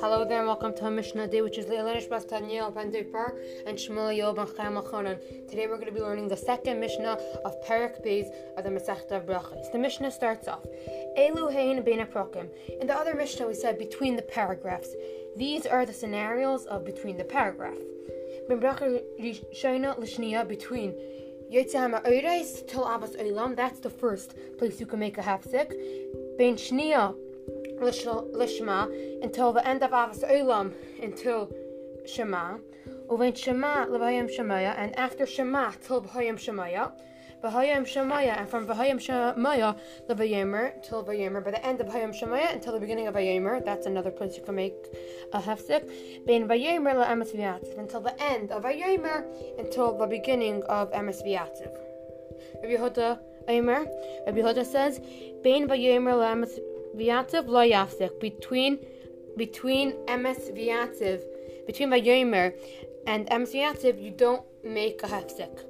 Hello there and welcome to Mishnah Day, which is Leilanish Bas Daniel Ben and Shmuel Yob and Chaim. Today we're going to be learning the second Mishnah of Perak Beis of the Masechta of Brachos. The Mishnah starts off, Elu Hein Bein Aprokim. In the other Mishnah we said between the paragraphs. These are the scenarios of between the paragraph. Ben between Yitzham Oirais till Abbas Olam. That's the first place you can make a hafsik. Ben Shniya Lishma until the end of Avos Olam until Shema. Uvein Shema Levayim Shemaya and after Shema till Vahayim Shemaya. Vahayim Shemaya and from Vahayim Shemaya Levayemer till Vayemer. By the end of Vahayim Shemaya until the beginning of Vayemer. That's another place you can make a hefsek. Bein Vayemer LaEmes V'yativ until the end of Vayemer until the beginning of Emes V'yativ. Rabbi Yehuda Eimer. Rabbi Yehuda says, Bein Vayemer LaEmes V'yativ lo yafsik between between emes v'yativ between vayomer and emes v'yativ you don't make a hefsek.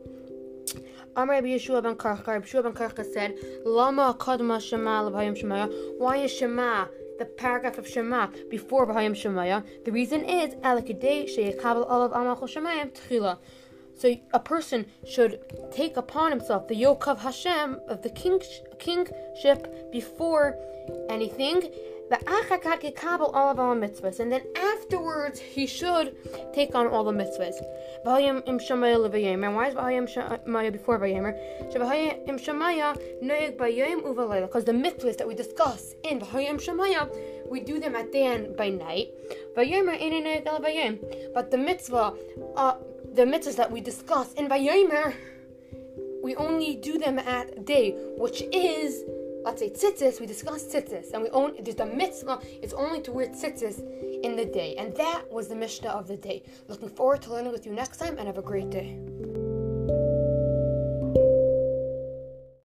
Rabbi Yeshua ben Rabbi Yeshua ben Karcha said, Lama kadma shema l'vayim shemaya. Why is shema the paragraph of Shema before V'hayim Shemaya? The reason is Alakadei sheyakabel olav amachol shemayim tchila. So a person should take upon himself the yoke of Hashem of the king, kingship before anything. The achakad all of our mitzvahs, and then afterwards he should take on all the mitzvahs. V'hayim im shamaya levayemer. Why is v'hayim shamaya before vayemer? Shavayim im shamaya noyeg bayim uvalayla. Because the mitzvahs that we discuss in v'hayim shamaya, we do them at the end by night. Vayemer ain't noyeg But the mitzvah, uh, the mitzvahs that we discuss in vayemer, we only do them at day, which is let's say tzitzis, we discussed tzitzis, and we own there's the mitzvah, it's only to wear tzitzis in the day. And that was the Mishnah of the day. Looking forward to learning with you next time and have a great day.